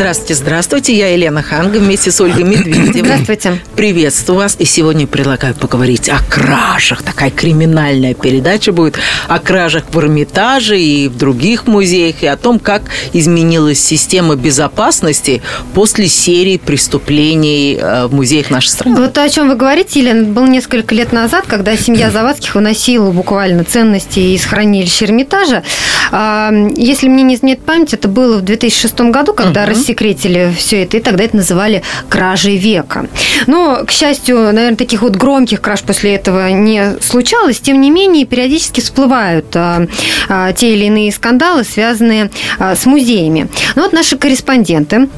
Здравствуйте, здравствуйте. Я Елена Ханга вместе с Ольгой Медведевой. Здравствуйте. Приветствую вас. И сегодня предлагаю поговорить о кражах. Такая криминальная передача будет о кражах в Эрмитаже и в других музеях, и о том, как изменилась система безопасности после серии преступлений э, в музеях нашей страны. Вот о чем вы говорите, Елена, было несколько лет назад, когда семья Завадских выносила буквально ценности из хранилища Эрмитажа. Если мне не изменяет память, это было в 2006 году, когда угу рассекретили все это, и тогда это называли кражей века. Но, к счастью, наверное, таких вот громких краж после этого не случалось. Тем не менее, периодически всплывают а, а, те или иные скандалы, связанные а, с музеями. Ну вот наши корреспонденты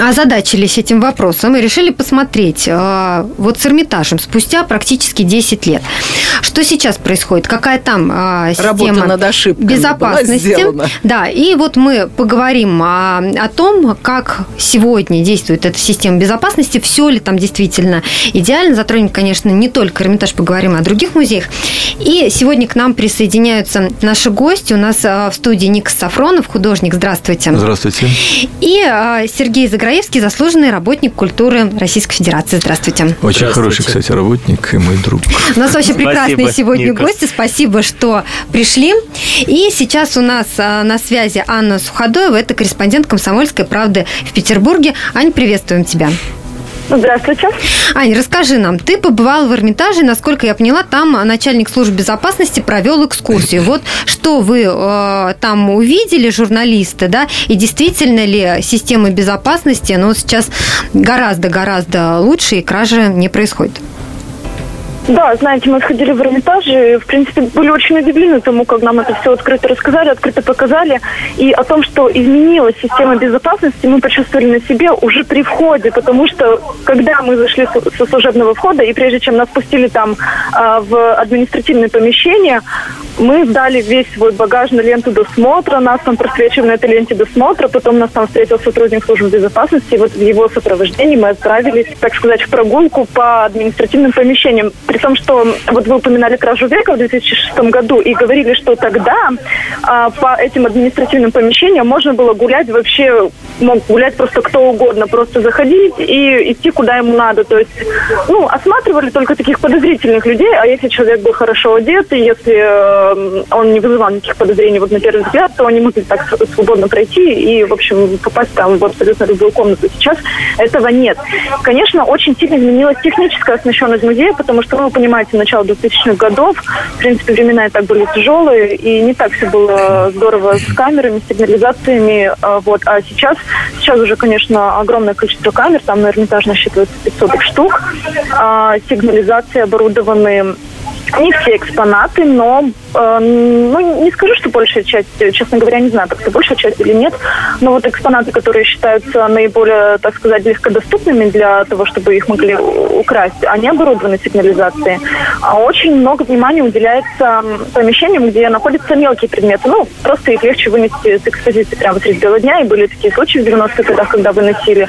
озадачились этим вопросом и решили посмотреть а, вот с Эрмитажем спустя практически 10 лет. Что сейчас происходит? Какая там а, система над безопасности? Да, и вот мы поговорим о, о том, как сегодня действует эта система безопасности, все ли там действительно идеально. Затронем, конечно, не только Эрмитаж, поговорим о других музеях. И сегодня к нам присоединяются наши гости. У нас а, в студии Ник Сафронов, художник. Здравствуйте. Здравствуйте. И Сергей Заграевский, заслуженный работник культуры Российской Федерации. Здравствуйте. Очень хороший, кстати, работник и мой друг. У нас очень прекрасные сегодня Ника. гости. Спасибо, что пришли. И сейчас у нас а, на связи Анна Суходоева, это корреспондент «Комсомольской правды» в Петербурге. Ань, приветствуем тебя. Здравствуйте. Аня, расскажи нам, ты побывал в Эрмитаже, насколько я поняла, там начальник службы безопасности провел экскурсию. Вот что вы э, там увидели, журналисты, да, и действительно ли система безопасности, ну, сейчас гораздо-гораздо лучше, и кражи не происходит? Да, знаете, мы сходили в Эрмитаж и, в принципе, были очень удивлены тому, как нам это все открыто рассказали, открыто показали. И о том, что изменилась система безопасности, мы почувствовали на себе уже при входе, потому что, когда мы зашли со служебного входа, и прежде чем нас пустили там а, в административное помещение, мы сдали весь свой багаж на ленту досмотра, нас там просвечивали на этой ленте досмотра, потом нас там встретил сотрудник службы безопасности, и вот в его сопровождении мы отправились, так сказать, в прогулку по административным помещениям при том, что вот вы упоминали кражу века в 2006 году и говорили, что тогда а, по этим административным помещениям можно было гулять вообще, мог гулять просто кто угодно, просто заходить и идти куда ему надо. То есть, ну, осматривали только таких подозрительных людей, а если человек был хорошо одет, и если э, он не вызывал никаких подозрений вот на первый взгляд, то они могли так свободно пройти и, в общем, попасть там в абсолютно любую комнату. Сейчас этого нет. Конечно, очень сильно изменилась техническая оснащенность музея, потому что мы вы понимаете, начало 2000-х годов. В принципе, времена и так были тяжелые, и не так все было здорово с камерами, с сигнализациями. А, вот. А сейчас, сейчас уже, конечно, огромное количество камер, там на Эрмитаж насчитывается 500 штук. А, сигнализации оборудованы не все экспонаты, но э, ну, не скажу, что большая часть, честно говоря, не знаю, так это большая часть или нет, но вот экспонаты, которые считаются наиболее, так сказать, легкодоступными для того, чтобы их могли украсть, они оборудованы сигнализацией. А очень много внимания уделяется помещениям, где находятся мелкие предметы. Ну, просто их легче вынести с экспозиции прямо среди бела дня, и были такие случаи в 90-х годах, когда выносили.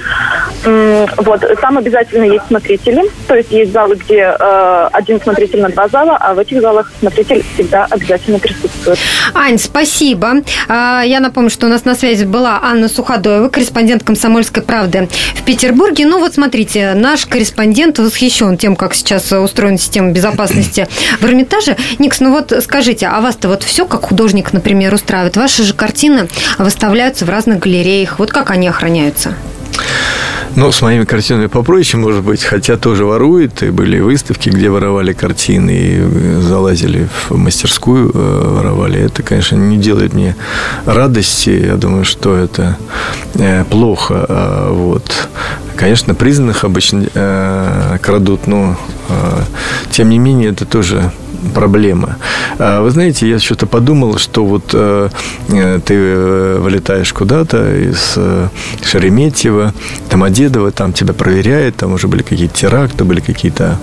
Вот, там обязательно есть смотрители, то есть есть залы, где э, один смотритель на два зала, а в этих залах смотритель всегда обязательно присутствует. Ань, спасибо. А, я напомню, что у нас на связи была Анна Суходоева, корреспондент «Комсомольской правды» в Петербурге. Ну вот смотрите, наш корреспондент восхищен тем, как сейчас устроена система безопасности в Эрмитаже. Никс, ну вот скажите, а вас-то вот все как художник, например, устраивает? Ваши же картины выставляются в разных галереях. Вот как они охраняются? Ну, с моими картинами попроще, может быть, хотя тоже воруют. И были выставки, где воровали картины и залазили в мастерскую, э, воровали. Это, конечно, не делает мне радости. Я думаю, что это э, плохо. А вот. Конечно, признанных обычно э, крадут, но тем не менее это тоже проблема. А вы знаете, я что-то подумал, что вот э, э ты э, вылетаешь куда-то из э, Шереметьево, Домодедово, там тебя проверяют, там уже были какие-то теракты, были какие-то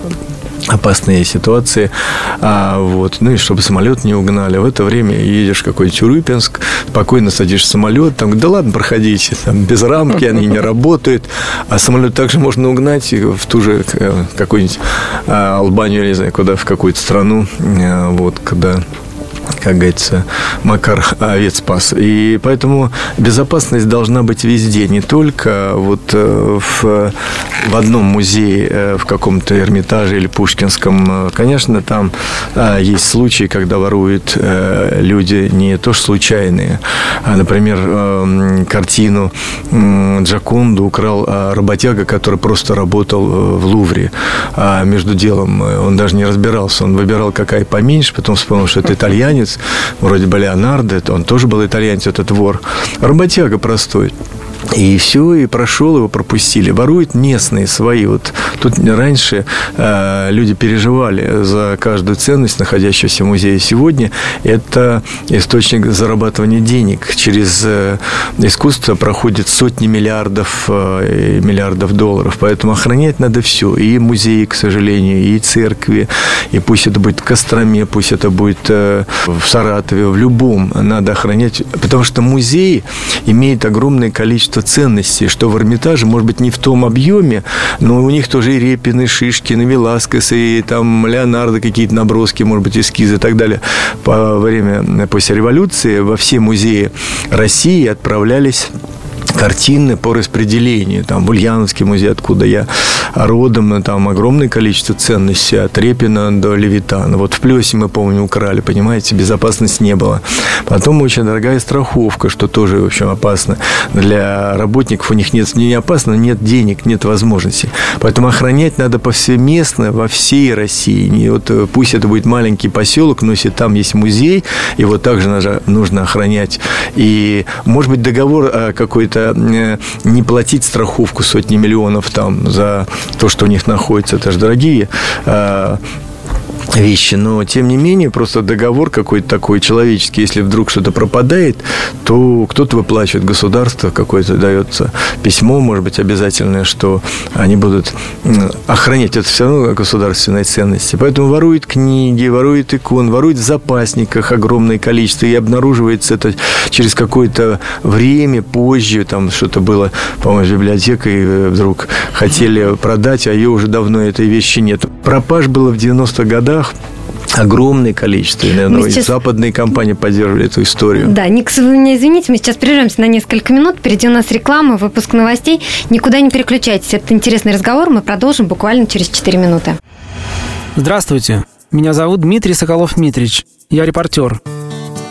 опасные ситуации, а, вот, ну и чтобы самолет не угнали. В это время едешь в какой-нибудь Урюпинск, спокойно садишься в самолет, там, да ладно, проходите, там, без рамки, они не работают, а самолет также можно угнать в ту же э, какую-нибудь а, Албанию, не знаю, куда, в какую-то страну, э, вот, когда как говорится, Макар овец спас. И поэтому безопасность должна быть везде, не только вот э, в, в одном музее, э, в каком-то Эрмитаже или Пушкинском. Конечно, там э, есть случаи, когда воруют люди не то что случайные. А, например, картину Джаконду украл работяга, который просто работал в Лувре. А между делом он даже не разбирался. Он выбирал, какая поменьше, потом вспомнил, что это итальянец, вроде бы Леонардо, он тоже был итальянец, этот вор. Работяга простой. И все, и прошел, его пропустили. Воруют местные свои. Вот тут раньше э, люди переживали за каждую ценность, находящуюся в музее сегодня. Это источник зарабатывания денег. Через э, искусство проходит сотни миллиардов, э, миллиардов долларов. Поэтому охранять надо все. И музеи, к сожалению, и церкви, и пусть это будет в Костроме, пусть это будет э, в Саратове, в любом надо охранять. Потому что музей имеет огромное количество количество ценностей, что в Эрмитаже, может быть, не в том объеме, но у них тоже и Репин, и Шишкин, и Веласкес, и там Леонардо какие-то наброски, может быть, эскизы и так далее. По время, после революции во все музеи России отправлялись картины по распределению. Там в Ульяновский музей, откуда я родом, там огромное количество ценностей от Репина до Левитана. Вот в Плесе мы, помню, украли, понимаете, безопасности не было. Потом очень дорогая страховка, что тоже, в общем, опасно. Для работников у них нет, не опасно, нет денег, нет возможностей. Поэтому охранять надо повсеместно во всей России. Не вот э, пусть это будет маленький поселок, но если там есть музей, его также нужно охранять. И, может быть, договор э, какой-то не платить страховку сотни миллионов там за то, что у них находится. Это же дорогие э, вещи, но тем не менее просто договор какой-то такой человеческий, если вдруг что-то пропадает, то кто-то выплачивает государство, какое-то дается письмо, может быть, обязательное, что они будут охранять. Это все равно государственные ценности. Поэтому воруют книги, воруют икон, воруют в запасниках огромное количество, и обнаруживается это через какое-то время позже, там что-то было, по-моему, с библиотекой э, вдруг хотели продать, а ее уже давно этой вещи нет. Пропаж было в 90-х годах, странах огромное количество. И, наверное, сейчас... западные компании поддерживали эту историю. Да, Никс, вы меня извините, мы сейчас прервемся на несколько минут. Впереди у нас реклама, выпуск новостей. Никуда не переключайтесь. Это интересный разговор. Мы продолжим буквально через 4 минуты. Здравствуйте. Меня зовут Дмитрий Соколов-Митрич. Я репортер.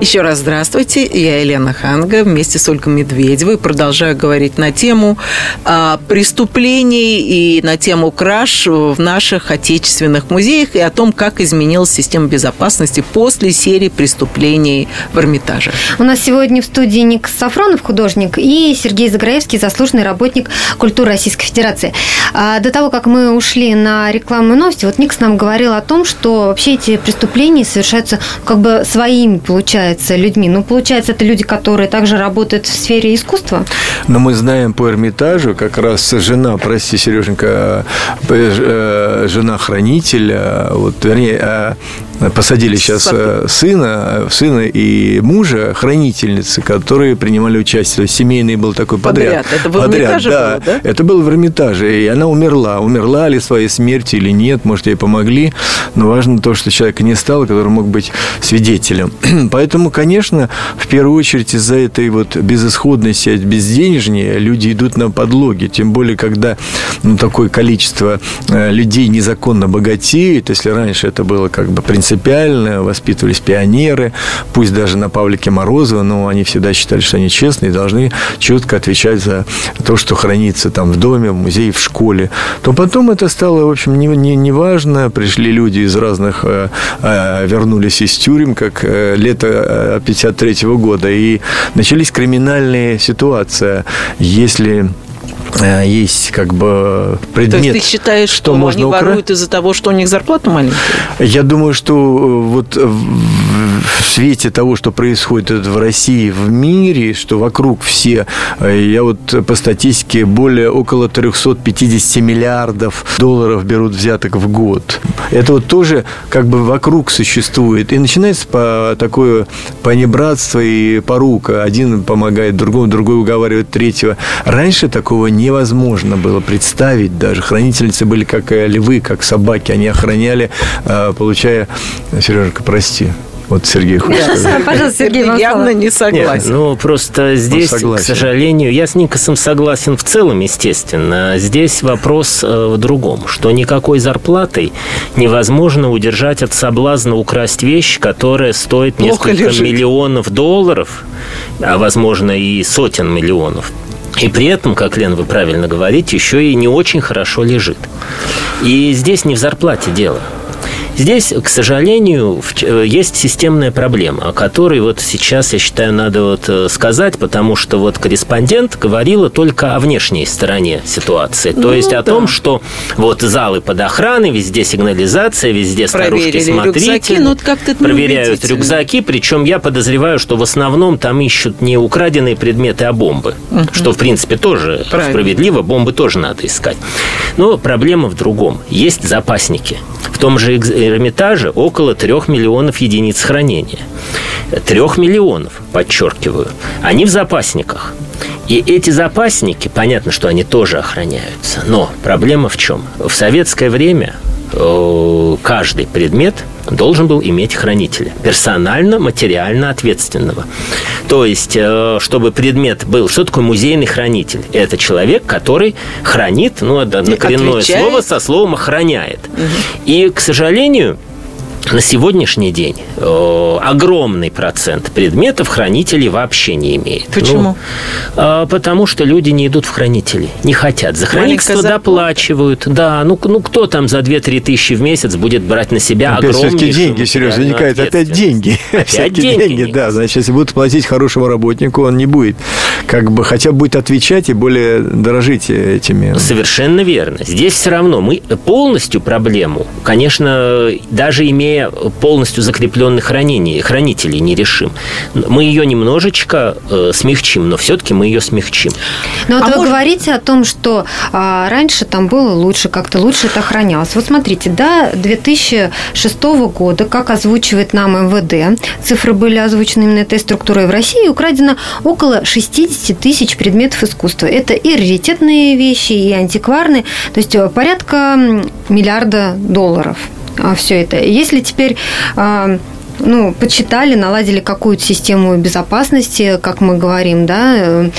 Еще раз здравствуйте, я Елена Ханга вместе с Ольгой Медведевой продолжаю говорить на тему а, преступлений и на тему краж в наших отечественных музеях и о том, как изменилась система безопасности после серии преступлений в Эрмитаже. У нас сегодня в студии Ник Сафронов, художник, и Сергей Заграевский, заслуженный работник культуры Российской Федерации. А, до того, как мы ушли на рекламную новости, вот Никс нам говорил о том, что вообще эти преступления совершаются как бы своими, получается, являются людьми? Ну, получается, это люди, которые также работают в сфере искусства? Но мы знаем по Эрмитажу, как раз жена, прости, Сереженька, э, э, жена хранителя, вот, вернее, посадили сейчас Сады. сына, сына и мужа, хранительницы, которые принимали участие. Семейный был такой подряд. Подряд. Это в Эрмитаже да. было, да? Это было в Эрмитаже. И она умерла. Умерла ли своей смертью или нет, может, ей помогли. Но важно то, что человека не стало, который мог быть свидетелем. Поэтому, конечно, в первую очередь из-за этой вот безысходности, безденежья люди идут на подлоги. Тем более, когда ну, такое количество э, людей незаконно богатеет. Если раньше это было как бы принципиально, воспитывались пионеры, пусть даже на Павлике Морозова, но они всегда считали, что они честные и должны четко отвечать за то, что хранится там в доме, в музее, в школе. То потом это стало, в общем, не, не, не важно. Пришли люди из разных, э, э, вернулись из тюрем, как э, лето 53 года, и начались криминальные ситуации. Если э, есть как бы предмет, То есть ты считаешь, что, можно они укра- воруют из-за того, что у них зарплата маленькая? Я думаю, что э, вот в в свете того, что происходит в России, в мире, что вокруг все, э, я вот по статистике более около 350 миллиардов долларов берут взяток в год. Это вот тоже как бы вокруг существует. И начинается по такое понебратство и порука. Один помогает другому, другой уговаривает третьего. Раньше такого невозможно было представить даже. Хранительницы были как э, львы, как собаки. Они охраняли, э, получая... Сережка, прости. Вот Сергей хочет сказать. Пожалуйста, Сергей, вам явно не Нет, согласен. ну просто здесь, к сожалению, я с Никосом согласен в целом, естественно. Здесь вопрос э, в другом, что никакой зарплатой невозможно удержать от соблазна украсть вещь, которая стоит Плохо несколько лежит. миллионов долларов, а возможно и сотен миллионов. И при этом, как, Лен, вы правильно говорите, еще и не очень хорошо лежит. И здесь не в зарплате дело. Здесь, к сожалению, э, есть системная проблема, о которой вот сейчас, я считаю, надо вот э, сказать, потому что вот корреспондент говорила только о внешней стороне ситуации. То Ну, есть о да. том, что вот залы под охраной, везде сигнализация, везде старушки Проверили смотрите. рюксаки, ну, вот как-то проверяют рюкзаки, причем я подозреваю, что в основном там ищут не украденные предметы, а бомбы. Что, в принципе, тоже Правильно. справедливо, бомбы тоже надо искать. Но проблема в другом. Есть запасники. В том же Эрмитаже около трех миллионов единиц хранения. Трех миллионов, подчеркиваю. Они в запасниках. И эти запасники, понятно, что они тоже охраняются. Но проблема в чем? В советское время э, каждый предмет должен был иметь хранителя. Персонально, материально ответственного. То есть, э, чтобы предмет был... Что такое музейный хранитель? Это человек, который хранит, ну, это коренное отвечает. слово со словом охраняет. И, к сожалению, на сегодняшний день э, огромный процент предметов хранителей вообще не имеет. Почему? Ну, а, потому что люди не идут в хранители, не хотят. За хранительство доплачивают. Да, ну, ну кто там за 2-3 тысячи в месяц будет брать на себя Опять огромнейшую деньги, Сережа, возникает опять деньги. Опять Всякие деньги, деньги, да. Значит, если будут платить хорошему работнику, он не будет как бы, хотя будет отвечать и более дорожить этими. Совершенно верно. Здесь все равно мы полностью проблему, конечно, даже имея полностью закрепленных хранений, хранителей, не решим. Мы ее немножечко э, смягчим, но все-таки мы ее смягчим. Но вот А вы может- говорите о том, что а, раньше там было лучше, как-то лучше это охранялось. Вот смотрите, до 2006 года, как озвучивает нам МВД, цифры были озвучены именно этой структурой в России, украдено около 60 тысяч предметов искусства. Это и раритетные вещи, и антикварные, то есть э, порядка миллиарда долларов все это. Если теперь а, ну, подсчитали, наладили какую-то систему безопасности, как мы говорим, да, э,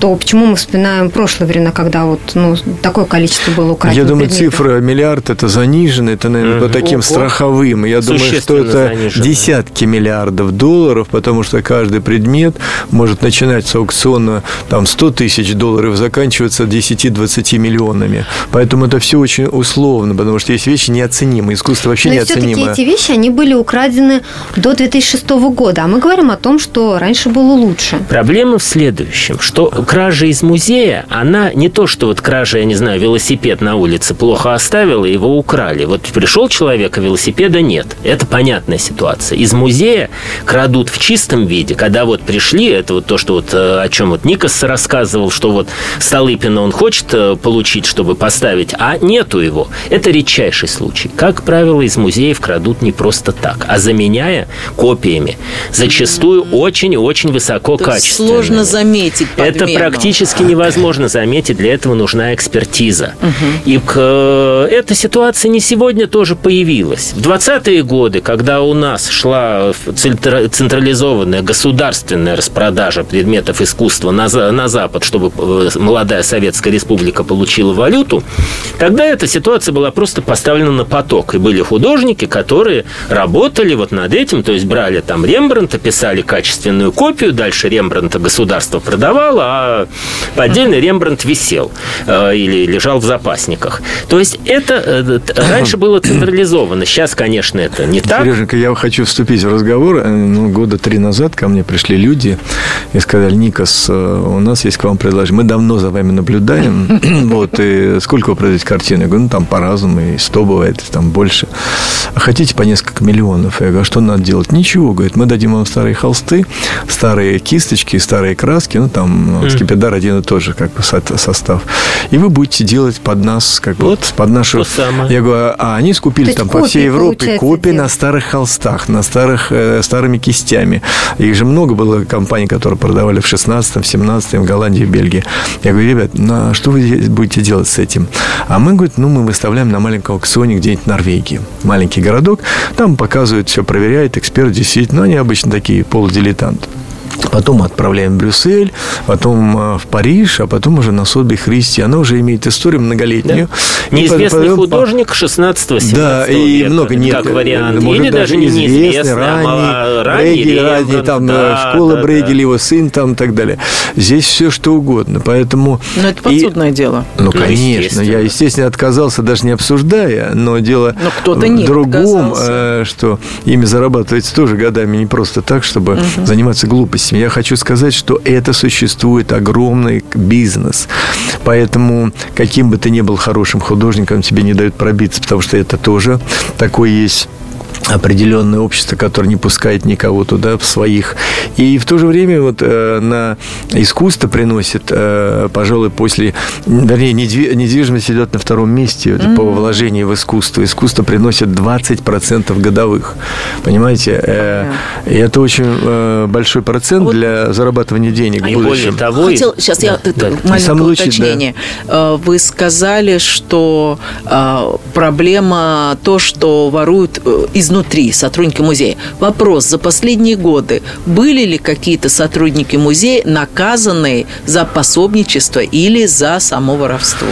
то почему мы вспоминаем прошлые времена, когда вот ну, такое количество было украдено Я думаю, предметов? цифра миллиард это занижено, это, наверное, по Мгм. таким Ого. страховым. Я думаю, что это занижено. десятки миллиардов долларов, потому что каждый предмет может начинаться с аукциона там 100 тысяч долларов, заканчиваться 10-20 миллионами. Поэтому это все очень условно, потому что есть вещи неоценимые. Искусство вообще Но все-таки неоценимое. эти вещи, они были украдены до 2006 года. А мы говорим о том, что раньше было лучше. Проблема в следующем, что кража из музея, она не то, что вот кража, я не знаю, велосипед на улице плохо оставила, его украли. Вот пришел человек, а велосипеда нет. Это понятная ситуация. Из музея крадут в чистом виде, когда вот пришли, это вот то, что вот э, о чем вот Никас рассказывал, что вот Столыпина он хочет э, получить, чтобы поставить, а нету его. Это редчайший случай. Как правило, из музеев крадут не просто так, а заменяя копиями. Зачастую очень-очень высоко качественными. Сложно заметить подмену. Это практически невозможно заметить. Для этого нужна экспертиза. И к, э, эта ситуация не сегодня тоже появилась. В 20-е годы, когда у нас шла централизованная государственная распродажа предметов искусства на, на Запад, чтобы э, молодая Советская Республика получила валюту, тогда эта ситуация была просто поставлена на поток. И были художники, которые работали вот над этим, то есть брали там Рембрандта, писали качественную копию, дальше Рембрандта государство продавало, а поддельный Рембрандт висел э, или лежал в запасниках. То есть это э, раньше было централизовано, сейчас, конечно, это не так. Сереженька, я хочу вступить в разговор. Э, ну, года три назад ко мне пришли люди и сказали, Никас, у нас есть к вам предложение. Мы давно за вами наблюдаем. Вот, и сколько вы продаете картины? Я говорю, ну, там по-разному, и 100 бывает, и там больше. А хотите по несколько миллионов? Я говорю, а что надо делать? Ничего, говорит, мы дадим вам старые холсты, старые кисточки, старые краски, ну, там, mm. скипидар один и тот же, как бы, состав. И вы будете делать под нас, как бы, вот, под нашу... Я говорю, а они скупили там по всей Европе копии на старых холстах, на старых, э, старыми кистями. Их же много было компаний, которые продавали в 16-м, в 17-м, в Голландии, в Бельгии. Я говорю, ребят, ну, а что вы будете делать с этим? А мы, говорит, ну, мы выставляем на маленьком аукционе где-нибудь в Норвегии. Маленький городок. Там показывают, все проверяет, эксперт действительно. Ну, они обычно такие полудилетанты. Потом отправляем в Брюссель, потом э, в Париж, а потом уже на Сотби Христи. Она уже имеет историю многолетнюю. Да. Неизвестный потом, художник 16-17 Да, и века, много нет. Как вариант. Может, Или даже неизвестный, ранний, а ранний, Брейгель, ранний, там э, да, школа да, Брейгеля, да. его сын там и так далее. Здесь все что угодно. Поэтому... Но это подсудное и, дело. Ну, конечно. Естественно. Я, естественно, отказался, даже не обсуждая, но дело но кто-то в другом, отказался. Э, что ими зарабатывается тоже годами не просто так, чтобы угу. заниматься глупостями. Я хочу сказать, что это существует огромный бизнес. Поэтому каким бы ты ни был хорошим художником, тебе не дают пробиться, потому что это тоже такой есть определенное общество, которое не пускает никого туда, в своих. И в то же время вот э, на искусство приносит, э, пожалуй, после... Вернее, недвижимость идет на втором месте mm-hmm. по вложению в искусство. Искусство приносит 20% годовых. Понимаете? Э, и это очень э, большой процент вот. для зарабатывания денег а в будущем. Более того, Хотел, сейчас да, я да. маленькое уточнение. Да. Э, вы сказали, что э, проблема то, что воруют э, изнутри изнутри, сотрудники музея. Вопрос, за последние годы были ли какие-то сотрудники музея наказанные за пособничество или за само воровство?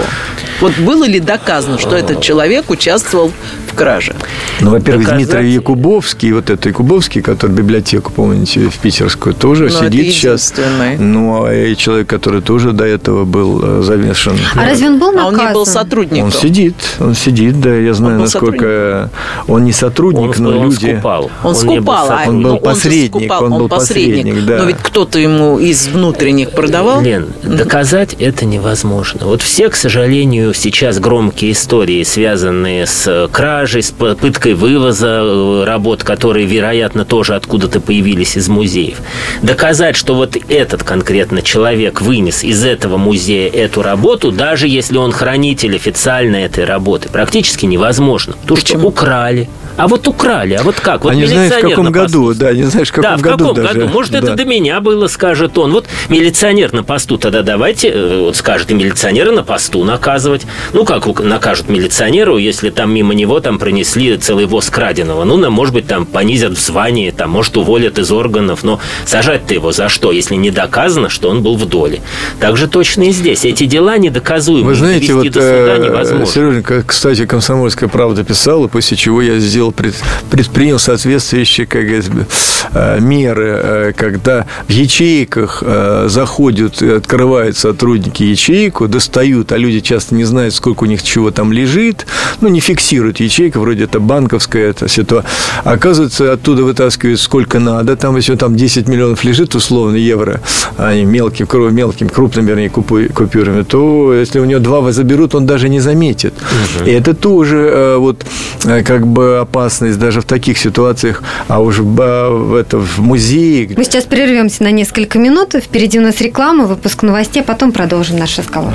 Вот было ли доказано, что этот человек участвовал в краже? Ну, во-первых, Доказать... Дмитрий Якубовский, вот этот Якубовский, который библиотеку, помните, в Питерскую, тоже Но ну, сидит сейчас. Ну, а и человек, который тоже до этого был э, завешен. А разве он был наказан? А он не был сотрудником? Он сидит, он сидит, да, я знаю, он насколько... Он не сотрудник, он, но он люди... Скупал. Он, он скупал. А он был посредник, он, он был посредник, да. Но ведь кто-то ему из внутренних продавал. Лен, доказать это невозможно. Вот все, к сожалению, сейчас громкие истории, связанные с кражей, с попыткой вывоза э, работ, которые, вероятно, тоже откуда-то появились из музеев. Доказать, что вот этот конкретно человек вынес из этого музея эту работу, даже если он хранитель официально этой работы, практически невозможно. Потому Почему? что украли. А вот украли, а вот как? Вот а не знаешь, в каком году, да, не знаешь, в каком да, в году каком даже. году. Может, да. это до меня было, скажет он. Вот милиционер на посту, тогда давайте, э, вот скажет, и милиционера на посту наказывать. Ну, как накажут милиционеру, если там мимо него там принесли целый воз краденого? Ну, на, может быть, там понизят в звании, там, может, уволят из органов, но сажать-то его за что, если не доказано, что он был в доле? Так же точно и здесь. Эти дела недоказуемы. Вы знаете, вот, до суда э. Сереженька, кстати, «Комсомольская правда» писала, после чего я сделал предпринял соответствующие как говорится, э, меры, э, когда в ячейках заходят, открывают сотрудники ячейку, достают, а люди часто не знают, сколько у них чего там лежит, ну, не фиксируют ячейку, ячейка, вроде это банковская эта ситуация. Оказывается, оттуда вытаскивают сколько надо. Там, если там 10 миллионов лежит, условно, евро, они мелким, мелким, крупным, вернее, купюрами, то если у него два заберут, он даже не заметит. Угу. И это тоже э, вот э, как бы опасность даже в таких ситуациях, а уж в, в, это, в музее. Мы сейчас прервемся на несколько минут. Впереди у нас реклама, выпуск новостей, а потом продолжим наш разговор.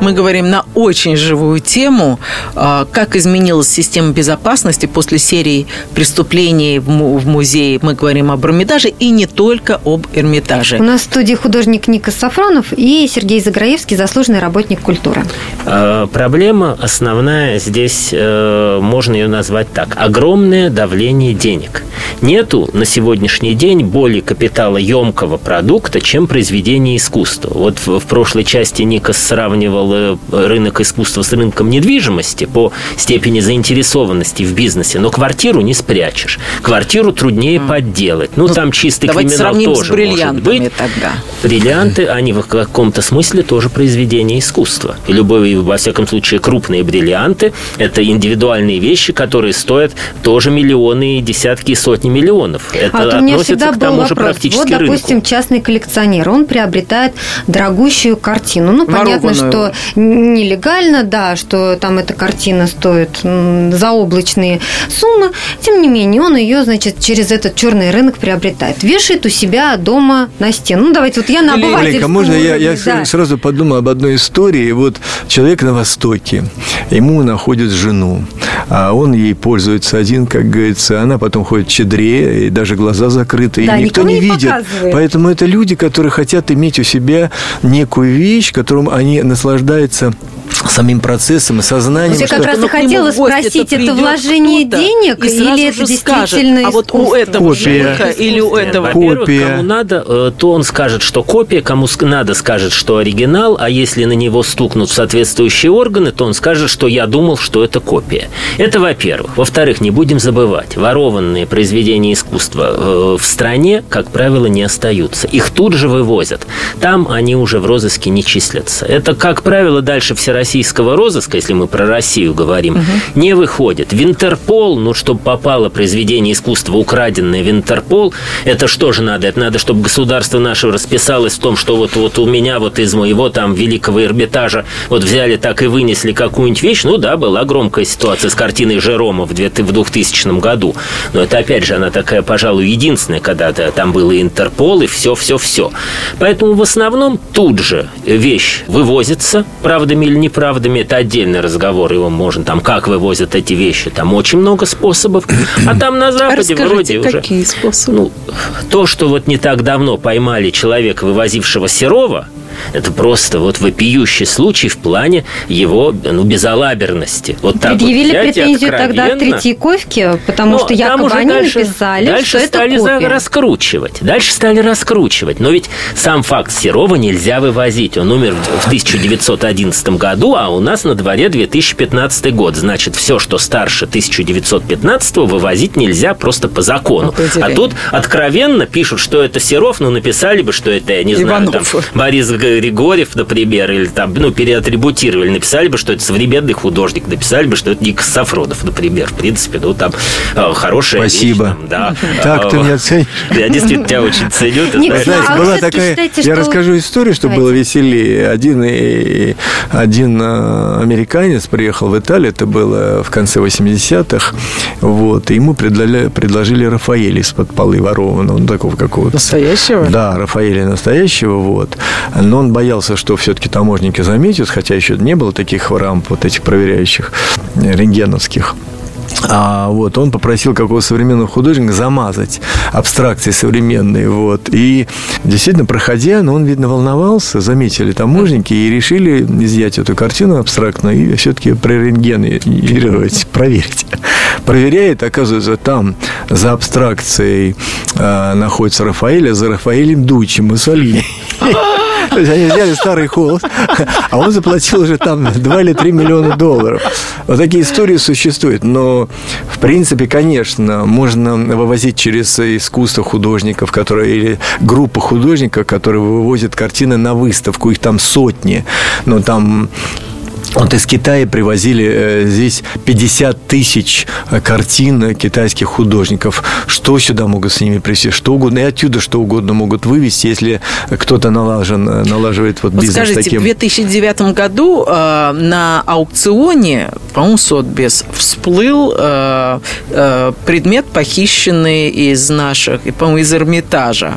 Мы говорим на очень живую тему, а, как изменилась система безопасности после серии преступлений в музее. Мы говорим об Эрмитаже и не только об Эрмитаже. У нас в студии художник Ника Сафронов и Сергей Заграевский, заслуженный работник культуры. А, проблема основная здесь, э, можно ее назвать так. Огромное давление денег. Нету на сегодняшний день более капиталоемкого продукта, чем произведение искусства. Вот в прошлой части Никас сравнивал Э, рынок искусства с рынком недвижимости по степени заинтересованности в бизнесе, но квартиру не спрячешь. Квартиру труднее mm. подделать. Ну, ну, там чистый криминал тоже может быть. Тогда. Бриллианты, они в каком-то смысле тоже произведение искусства. И любые, во всяком случае, крупные бриллианты – это индивидуальные вещи, которые стоят тоже миллионы и десятки и сотни миллионов. Это а относится у меня всегда к тому был же вопрос. практически Вот, допустим, рынку. частный коллекционер, он приобретает дорогущую картину. Ну, понятно, что нелегально, да, что там эта картина стоит заоблачные суммы, тем не менее он ее, значит, через этот черный рынок приобретает, вешает у себя дома на стену. Ну, давайте, вот я на обывательском можно я, я да. сразу подумал об одной истории. Вот человек на Востоке, ему находит жену, а он ей пользуется один, как говорится, она потом ходит в чедре, и даже глаза закрыты, да, и никто, никто не, не видит. Показывает. Поэтому это люди, которые хотят иметь у себя некую вещь, которым они наслаждаются наслаждается самим процессом и сознанием. Я как раз и хотела спросить, это вложение денег или это действительно А вот у этого копия. или у этого? Копия. Кому надо, э, то он скажет, что копия, кому надо, скажет, что оригинал, а если на него стукнут соответствующие органы, то он скажет, что я думал, что это копия. Это во-первых. Во-вторых, не будем забывать, ворованные произведения искусства э, в стране, как правило, не остаются. Их тут же вывозят. Там они уже в розыске не числятся. Это, как правило, дальше все российского розыска, если мы про Россию говорим, угу. не выходит. В Интерпол, ну, чтобы попало произведение искусства, украденное в Интерпол, это что же надо? Это надо, чтобы государство наше расписалось в том, что вот, вот у меня вот из моего там великого Эрмитажа вот взяли так и вынесли какую-нибудь вещь. Ну да, была громкая ситуация с картиной Жерома в 2000 году. Но это, опять же, она такая, пожалуй, единственная, когда там был и Интерпол, и все-все-все. Поэтому в основном тут же вещь вывозится, правдами или не неправдами, это отдельный разговор, его можно там, как вывозят эти вещи, там очень много способов. А там на Западе Расскажите, вроде какие уже... способы? Ну, то, что вот не так давно поймали человека, вывозившего Серова, это просто вот вопиющий случай в плане его ну, безалаберности. Вот так Предъявили вот претензию тогда Третьяковке, потому Но что якобы они дальше, написали, дальше что стали это копия. раскручивать. Дальше стали раскручивать. Но ведь сам факт Серова нельзя вывозить. Он умер в 1911 году, а у нас на дворе 2015 год. Значит, все, что старше 1915 вывозить нельзя просто по закону. А тут откровенно пишут, что это Серов, но написали бы, что это, я не знаю, там, Борис Григорьев, например, или там, ну, переатрибутировали, написали бы, что это современный художник, написали бы, что это Ник Сафронов, например. В принципе, ну, там э, хорошая Спасибо. Вещь, там, да. Так ты меня ценишь. Я действительно тебя очень ценю. Ник, знаешь, а была такая... Я расскажу историю, чтобы было веселее. Один, один э, американец приехал в Италию, это было в конце 80-х, вот, и ему предложили, предложили Рафаэля из-под полы ворованного, ну, такого какого-то. Настоящего? Да, Рафаэля настоящего, вот. Но он боялся, что все-таки таможники заметят, хотя еще не было таких рамп, вот этих проверяющих рентгеновских. А, вот, он попросил какого современного художника замазать абстракции современные. Вот. И действительно, проходя, но он, видно, волновался, заметили таможники и решили изъять эту картину абстрактно и все-таки прорентгенировать, проверить. Проверяет, оказывается, там за абстракцией э, находится Рафаэль, а за Рафаэлем Дучи, Муссолини. То есть они взяли старый холст, а он заплатил уже там 2 или 3 миллиона долларов. Вот такие истории существуют. Но, в принципе, конечно, можно вывозить через искусство художников, которые, или группы художников, которые вывозят картины на выставку. Их там сотни. Но там вот из Китая привозили э, здесь 50 тысяч э, картин китайских художников. Что сюда могут с ними привезти? Что угодно. И отсюда что угодно могут вывести, если кто-то налажен, э, налаживает вот, вот бизнес скажите, таким. в 2009 году э, на аукционе, по-моему, Сотбес, всплыл э, э, предмет, похищенный из наших, по-моему, из Эрмитажа.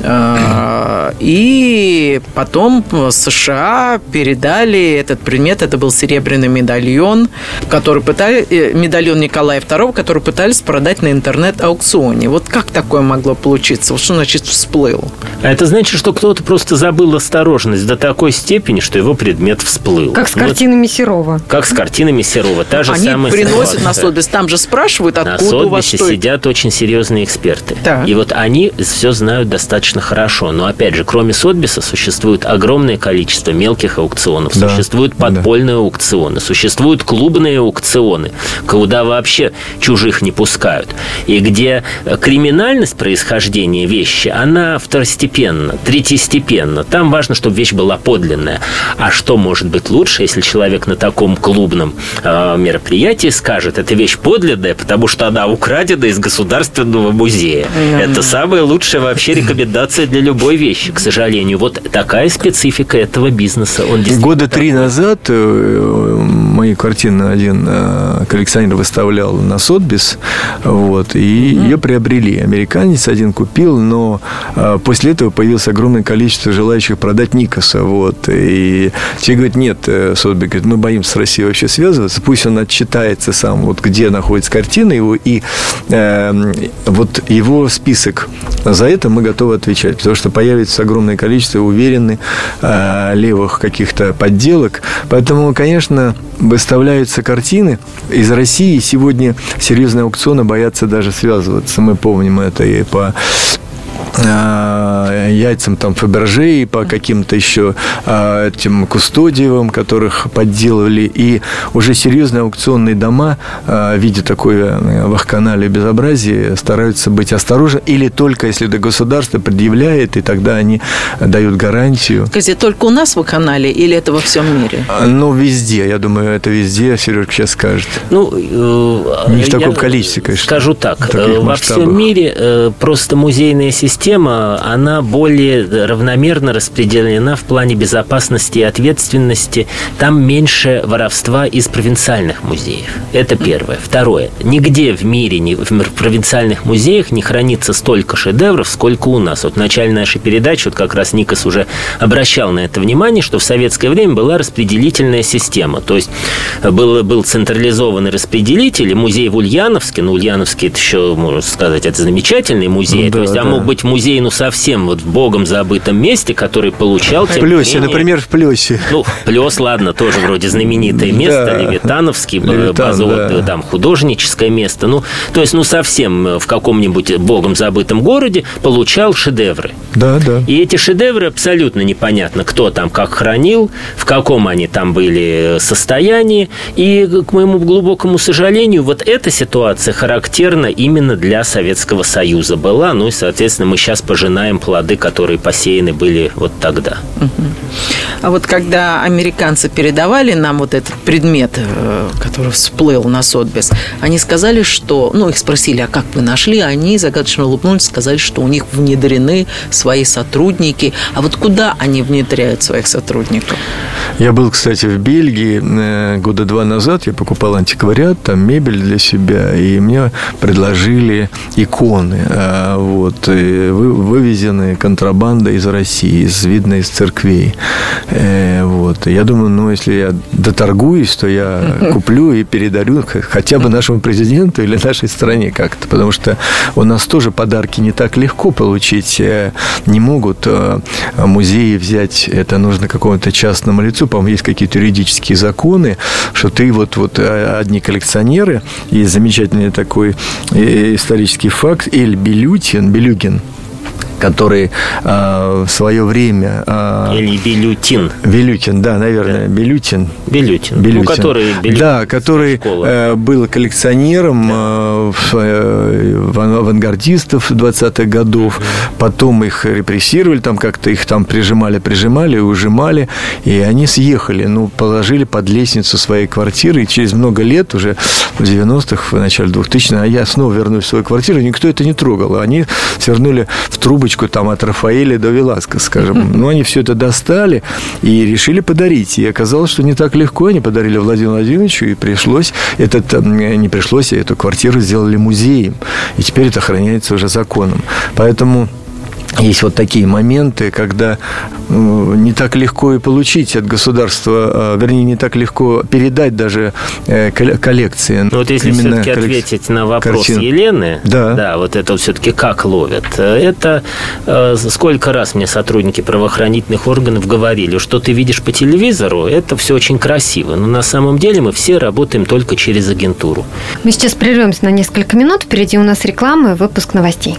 Э, и потом США передали этот предмет лет. Это был серебряный медальон, который пытали, э, медальон Николая II, который пытались продать на интернет-аукционе. Вот как такое могло получиться? Вот что значит всплыл? А это значит, что кто-то просто забыл осторожность до такой степени, что его предмет всплыл. Как с вот. картинами Серова. Как с картинами Серова. Та же Они самая приносят ситуация. на Сотбис, там же спрашивают, откуда на у вас что сидят очень серьезные эксперты. Так. И вот они все знают достаточно хорошо. Но опять же, кроме Сотбиса существует огромное количество мелких аукционов, да. существуют подпольные подпольные аукционы, существуют клубные аукционы, куда вообще чужих не пускают, и где криминальность происхождения вещи, она второстепенна, третьестепенна. Там важно, чтобы вещь была подлинная. А что может быть лучше, если человек на таком клубном э, мероприятии скажет, эта вещь подлинная, потому что она украдена из государственного музея. Mm-hmm. Это самая лучшая вообще рекомендация для любой вещи, к сожалению. Вот такая специфика этого бизнеса. Он Года три назад э, мои картины один э, коллекционер выставлял на Сотбис, вот, и mm-hmm. ее приобрели. Американец один купил, но э, после этого появилось огромное количество желающих продать Никоса, вот, и те говорят, нет, э, Сотбис говорит, мы боимся с Россией вообще связываться, пусть он отчитается сам, вот, где находится картина его, и э, вот его список, за это мы готовы отвечать, потому что появится огромное количество, уверены, э, левых каких-то подделок, поэтому, конечно, выставляются картины. Из России сегодня серьезные аукционы боятся даже связываться. Мы помним это и по яйцам там Фаберже и по каким-то еще э, этим кустодиевым, которых подделывали. И уже серьезные аукционные дома, э, видя такое вахканале безобразие, стараются быть осторожны. Или только если до государства предъявляет, и тогда они дают гарантию. Скажите, только у нас в канале или это во всем мире? Ну, везде. Я думаю, это везде. Сережка сейчас скажет. Ну, не в таком количестве, конечно. Скажу так. Во всем мире просто музейная система система, она более равномерно распределена в плане безопасности и ответственности. Там меньше воровства из провинциальных музеев. Это первое. Второе. Нигде в мире, ни в провинциальных музеях не хранится столько шедевров, сколько у нас. Вот в начале нашей передачи, вот как раз Никас уже обращал на это внимание, что в советское время была распределительная система. То есть был, был централизованный распределитель, и музей в Ульяновске, ну, Ульяновский, это еще, можно сказать, это замечательный музей, ну, да, то есть, а да. мог быть музей, ну, совсем вот в богом забытом месте, который получал... В Плесе, менее, например, в Плесе. Ну, Плес, ладно, тоже вроде знаменитое место, да. Левитановский, Левитан, базовое, да. там, художническое место. Ну, то есть, ну, совсем в каком-нибудь богом забытом городе получал шедевры. Да, да. И эти шедевры абсолютно непонятно, кто там как хранил, в каком они там были состоянии. И, к моему глубокому сожалению, вот эта ситуация характерна именно для Советского Союза была. Ну и, соответственно, мы сейчас пожинаем плоды, которые посеяны были вот тогда. А вот когда американцы передавали нам вот этот предмет, э, который всплыл на Сотбис, они сказали, что, ну, их спросили, а как вы нашли? Они загадочно улыбнулись, сказали, что у них внедрены свои сотрудники. А вот куда они внедряют своих сотрудников? Я был, кстати, в Бельгии э, года два назад. Я покупал антиквариат, там мебель для себя, и мне предложили иконы. А вот, и которые вы, вывезены контрабандой из России, из, видно, из церквей. Э, вот. Я думаю, ну, если я доторгуюсь, то я куплю и передарю хотя бы нашему президенту или нашей стране как-то. Потому что у нас тоже подарки не так легко получить. Э, не могут э, музеи взять, это нужно какому-то частному лицу. По-моему, есть какие-то юридические законы, что ты вот, вот э, одни коллекционеры, есть замечательный такой исторический факт, Эль Белютин, Белюгин, который э, в свое время... Э, Или Белютин. Белютин, да, наверное, да. Белютин. Белютин. Белютин. Ну, который Белютин. Да, который э, был коллекционером да. э, в, авангардистов 20-х годов. Угу. Потом их репрессировали, там как-то их там прижимали, прижимали, ужимали, и они съехали, ну, положили под лестницу своей квартиры, и через много лет, уже в 90-х, в начале 2000-х, а я снова вернусь в свою квартиру, никто это не трогал. Они свернули в трубочку коробочку там от Рафаэля до Веласка, скажем. Ну, они все это достали и решили подарить. И оказалось, что не так легко. Они подарили Владимиру Владимировичу, и пришлось, этот, не пришлось, а эту квартиру сделали музеем. И теперь это охраняется уже законом. Поэтому есть вот такие моменты, когда не так легко и получить от государства, а, вернее, не так легко передать даже э, коллекции. Ну, вот если все-таки ответить на вопрос картин. Елены, да. да, вот это вот все-таки как ловят, это э, сколько раз мне сотрудники правоохранительных органов говорили, что ты видишь по телевизору, это все очень красиво, но на самом деле мы все работаем только через агентуру. Мы сейчас прервемся на несколько минут, впереди у нас реклама и выпуск новостей.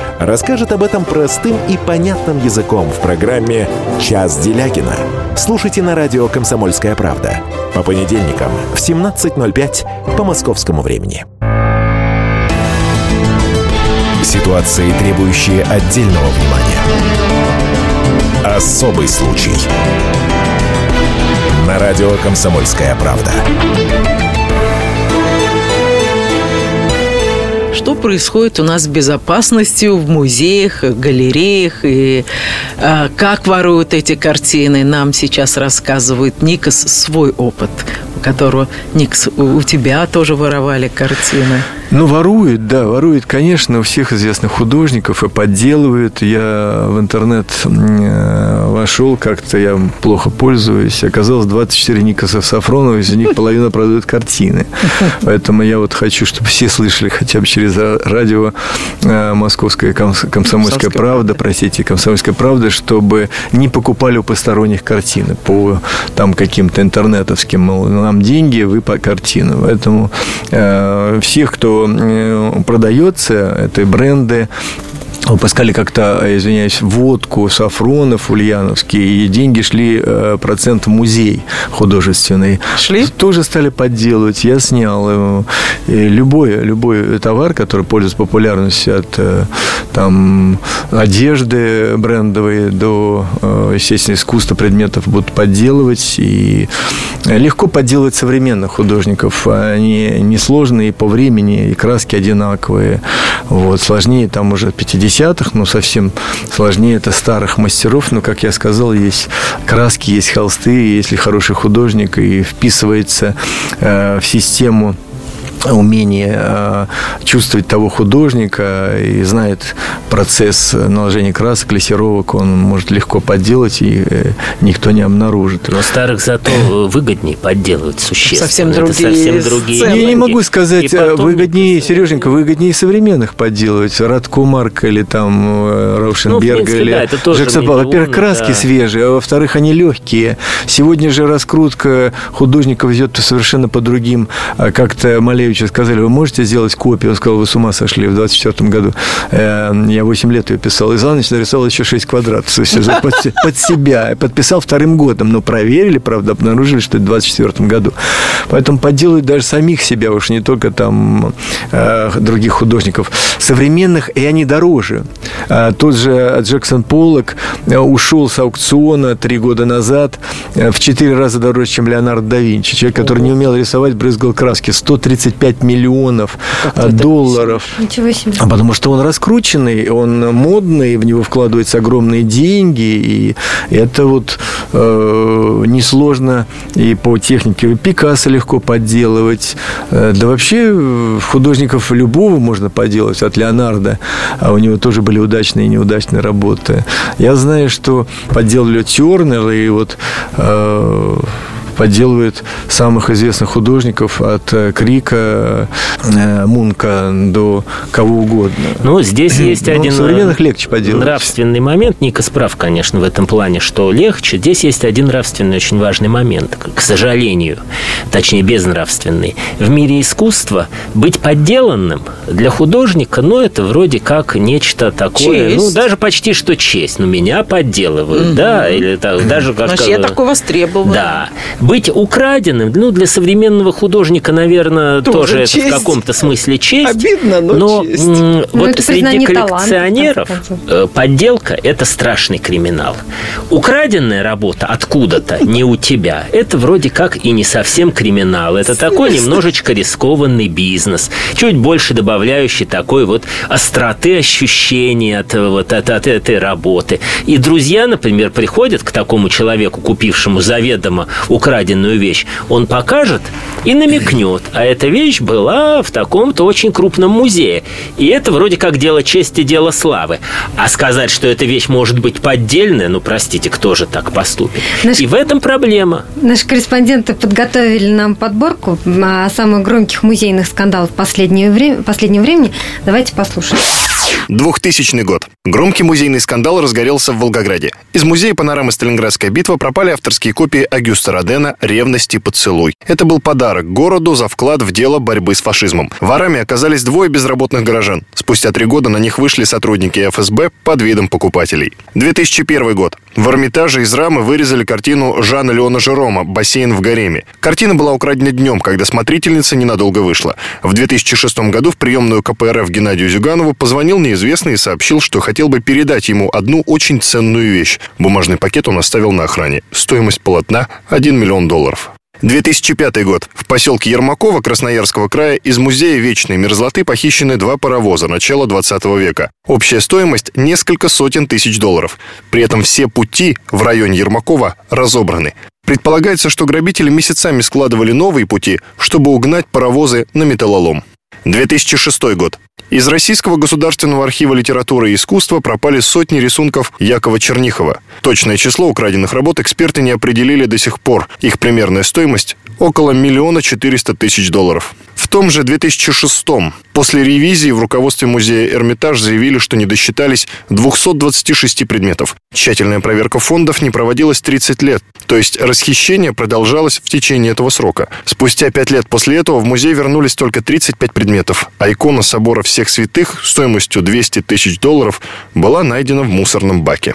расскажет об этом простым и понятным языком в программе «Час Делягина». Слушайте на радио «Комсомольская правда» по понедельникам в 17.05 по московскому времени. Ситуации, требующие отдельного внимания. Особый случай. На радио «Комсомольская правда». Что происходит у нас с безопасностью в музеях, галереях и э, как воруют эти картины. Нам сейчас рассказывает Никас свой опыт, у которого, Никс, у тебя тоже воровали картины. Ну, ворует, да, ворует, конечно, у всех известных художников и подделывают. Я в интернет вошел, как-то я плохо пользуюсь. Оказалось, 24 Никаса Сафронова, из них половина продают картины. Поэтому я вот хочу, чтобы все слышали хотя бы через радио э, «Московская комсомольская правда», простите, «Комсомольская правда», чтобы не покупали у посторонних картины по там каким-то интернетовским, мол, нам деньги, вы по картину. Поэтому э, всех, кто Э, продается, это бренды, выпускали как-то, извиняюсь, водку, сафронов ульяновский, и деньги шли э, процент в музей художественный. Шли? Тоже стали подделывать. Я снял э, любой, любой товар, который пользуется популярностью от э, там, одежды брендовой до, естественно, искусства предметов будут подделывать. И легко подделывать современных художников. Они несложные по времени, и краски одинаковые. Вот. Сложнее там уже 50 50-х, но совсем сложнее это старых мастеров. Но, как я сказал, есть краски, есть холсты, если хороший художник и вписывается э, в систему умение э, чувствовать того художника и знает процесс наложения красок, лессировок, он может легко подделать, и э, никто не обнаружит. Но старых зато выгоднее подделывать существенно. Совсем другие. Это совсем другие. Я не могу сказать, э, выгоднее, Сереженька, выгоднее современных подделывать. Радко Марк или там Раушенберга ну, или да, тоже Во-первых, краски да. свежие, а во-вторых, они легкие. Сегодня же раскрутка художников идет совершенно по другим как-то малеющим Малевича сказали, вы можете сделать копию? Он сказал, вы с ума сошли в 24 году. Э, я 8 лет ее писал. И за ночь нарисовал еще 6 квадратов. То есть под, под себя. Подписал вторым годом. Но проверили, правда, обнаружили, что это в 24 году. Поэтому подделывают даже самих себя, уж не только там э, других художников. Современных, и они дороже. А, тот же Джексон Поллок э, ушел с аукциона три года назад в четыре раза дороже, чем Леонардо да Винчи. Человек, который не умел рисовать, брызгал краски. 135 миллионов как долларов. Ничего себе. А потому что он раскрученный, он модный, в него вкладываются огромные деньги, и это вот э, несложно и по технике Пикассо легко подделывать. Э, да вообще художников любого можно подделать, от Леонардо, а у него тоже были удачные и неудачные работы. Я знаю, что подделали Тернер, и вот э, подделывает самых известных художников от э, Крика, э, Мунка до кого угодно. Ну, здесь есть Но один современных легче поделать. нравственный момент. Ника справ, конечно, в этом плане, что легче. Здесь есть один нравственный очень важный момент, к сожалению, точнее, безнравственный. В мире искусства быть подделанным для художника, ну, это вроде как нечто такое, честь. ну, даже почти что честь. Ну, меня подделывают, mm-hmm. да, или так, даже как... Значит, я такой востребован. Да быть украденным, ну, для современного художника, наверное, тоже, тоже это в каком-то смысле честь. Обидно, но, но честь. М- вот это среди коллекционеров таланта, подделка – это страшный криминал. Украденная работа откуда-то, не у тебя, это вроде как и не совсем криминал. Это такой немножечко рискованный бизнес, чуть больше добавляющий такой вот остроты ощущений от, вот, от, от этой работы. И друзья, например, приходят к такому человеку, купившему заведомо украденную украденную вещь, он покажет и намекнет, а эта вещь была в таком-то очень крупном музее. И это вроде как дело чести, дело славы. А сказать, что эта вещь может быть поддельная, ну, простите, кто же так поступит? Наш... И в этом проблема. Наши корреспонденты подготовили нам подборку самых громких музейных скандалов последнего, время, последнего времени. Давайте послушаем. 2000 год. Громкий музейный скандал разгорелся в Волгограде. Из музея панорамы «Сталинградская битва» пропали авторские копии Агюста Родена «Ревность и поцелуй». Это был подарок городу за вклад в дело борьбы с фашизмом. Ворами оказались двое безработных горожан. Спустя три года на них вышли сотрудники ФСБ под видом покупателей. 2001 год. В Эрмитаже из рамы вырезали картину Жана Леона Жерома «Бассейн в гареме». Картина была украдена днем, когда смотрительница ненадолго вышла. В 2006 году в приемную КПРФ Геннадию Зюганову позвонил неизвестный и сообщил, что хотел бы передать ему одну очень ценную вещь. Бумажный пакет он оставил на охране. Стоимость полотна – 1 миллион долларов. 2005 год. В поселке Ермакова Красноярского края из музея вечной мерзлоты похищены два паровоза начала 20 века. Общая стоимость – несколько сотен тысяч долларов. При этом все пути в районе Ермакова разобраны. Предполагается, что грабители месяцами складывали новые пути, чтобы угнать паровозы на металлолом. 2006 год. Из Российского государственного архива литературы и искусства пропали сотни рисунков Якова Чернихова. Точное число украденных работ эксперты не определили до сих пор. Их примерная стоимость – около миллиона четыреста тысяч долларов. В том же 2006 после ревизии в руководстве музея Эрмитаж заявили, что не досчитались 226 предметов. Тщательная проверка фондов не проводилась 30 лет, то есть расхищение продолжалось в течение этого срока. Спустя 5 лет после этого в музей вернулись только 35 предметов, а икона собора всех святых стоимостью 200 тысяч долларов была найдена в мусорном баке.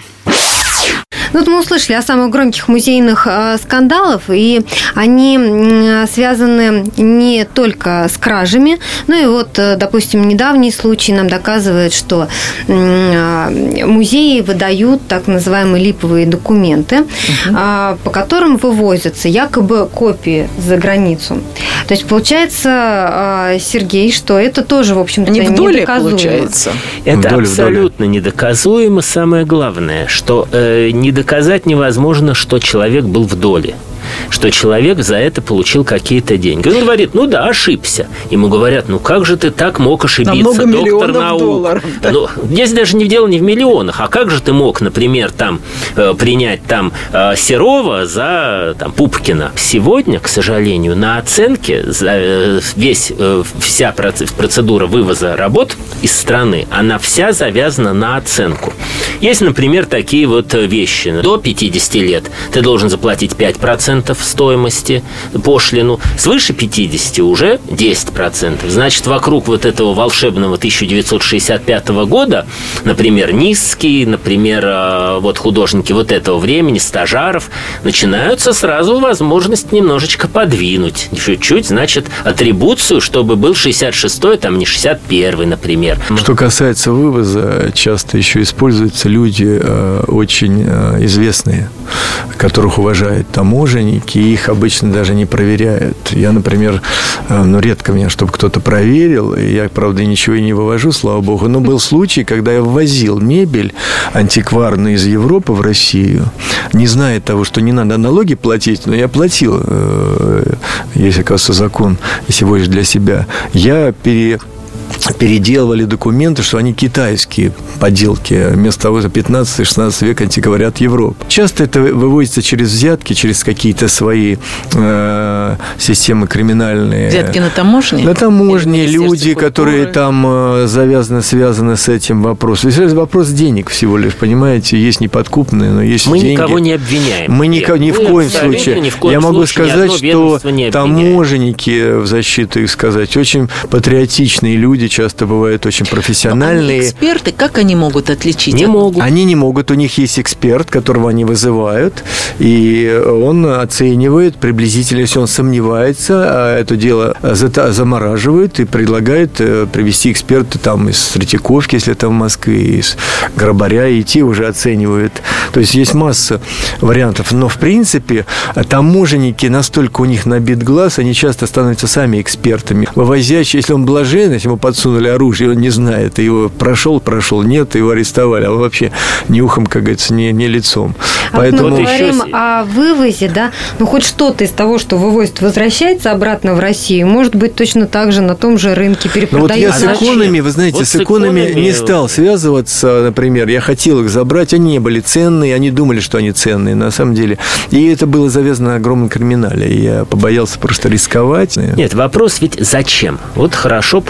Ну, вот мы услышали о самых громких музейных э, скандалах, и они связаны не только с кражами, но и вот, э, допустим, недавний случай нам доказывает, что э, музеи выдают так называемые липовые документы, угу. по которым вывозятся якобы копии за границу. То есть получается, э, Сергей, что это тоже, в общем-то, не в доле недоказуемо. получается. Это доле, абсолютно недоказуемо. Самое главное, что э, не доказать невозможно, что человек был в доле что человек за это получил какие-то деньги. Он говорит, ну да, ошибся. Ему говорят, ну как же ты так мог ошибиться, На много доктор наук? Долларов, да. Ну, здесь даже не в дело не в миллионах, а как же ты мог, например, там э, принять там э, Серова за там, Пупкина? Сегодня, к сожалению, на оценке за э, весь вся процедура вывоза работ из страны, она вся завязана на оценку. Есть, например, такие вот вещи. До 50 лет ты должен заплатить 5% 10% стоимости пошлину, свыше 50 уже 10%. Значит, вокруг вот этого волшебного 1965 года, например, низкий, например, э, вот художники вот этого времени, стажаров, начинаются сразу возможность немножечко подвинуть. Чуть-чуть, значит, атрибуцию, чтобы был 66-й, там не 61-й, например. Что касается вывоза, часто еще используются люди э, очень э, известные, которых уважают таможенники, и их обычно даже не проверяют. Я, например, э, ну, редко меня, чтобы кто-то проверил, я, правда, ничего и не вывожу, слава богу, но был случай, когда я ввозил мебель антикварную из Европы в Россию, не зная того, что не надо налоги платить, но я платил, есть, оказывается, закон, если возишь для себя. Я пере переделывали документы, что они китайские подделки, вместо того, что 15-16 век антиквариат Европы. Часто это выводится через взятки, через какие-то свои э, системы криминальные. Взятки на таможне? На таможне, люди, которые там э, завязаны, связаны с этим вопросом. Это вопрос денег всего лишь, понимаете, есть неподкупные, но есть Мы деньги. никого не обвиняем. Мы никого, ни в коем случае. Ни в коем Я могу случае сказать, что таможенники, в защиту их сказать, очень патриотичные люди, часто бывают очень профессиональные. Они эксперты, как они могут отличить? Не могут. Они не могут, у них есть эксперт, которого они вызывают, и он оценивает приблизительно, если он сомневается, а это дело замораживает и предлагает э, привести эксперта там из Третьяковки, если это в Москве, из Грабаря, и те уже оценивают. То есть есть масса вариантов, но в принципе таможенники настолько у них набит глаз, они часто становятся сами экспертами. Вывозящий, если он блажен, если ему подсунули оружие, он не знает, его прошел, прошел, нет, его арестовали, а он вообще ни ухом, как говорится, ни, ни лицом. А Поэтому... мы говорим о вывозе, да, ну хоть что-то из того, что вывозит, возвращается обратно в Россию, может быть точно так же на том же рынке перепродается. Ну вот я с иконами, вы знаете, вот с иконами, иконами не стал связываться, например, я хотел их забрать, они не были ценные, они думали, что они ценные, на самом деле. И это было завязано на огромном криминале, я побоялся просто рисковать. Нет, вопрос ведь зачем? Вот хорошо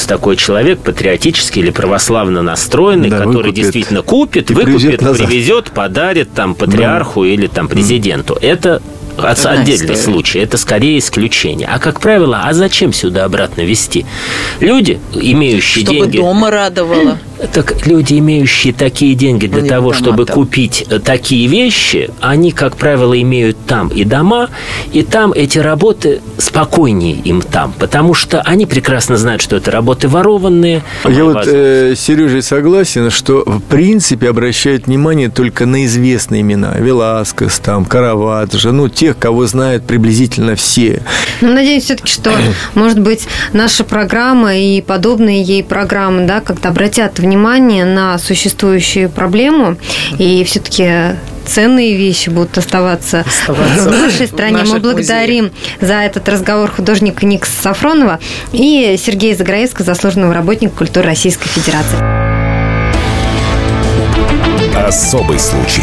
попадется такой человек, патриотический или православно настроенный, да, который выкупит. действительно купит, и выкупит, привезет, подарит там патриарху да. или там президенту. Это отдельный случай, это скорее исключение. А как правило, а зачем сюда обратно везти? Люди, имеющие Чтобы деньги... Чтобы дома радовало. Так люди, имеющие такие деньги для Они того, чтобы там. купить э, такие вещи, они, как правило, имеют там и дома, и там эти работы спокойнее им там, потому что они прекрасно знают, что это работы ворованные. Я вот э, с Сережей согласен, что в принципе обращают внимание только на известные имена. Веласкес, там, Караваджо, ну, тех, кого знают приблизительно все. Ну, надеюсь все-таки, что, может быть, наша программа и подобные ей программы, да, как-то обратят внимание на существующую проблему, и все-таки ценные вещи будут оставаться, оставаться в нашей стране. В Мы благодарим музеях. за этот разговор художника Никс Сафронова и Сергея Заграевского, заслуженного работника культуры Российской Федерации. Особый случай.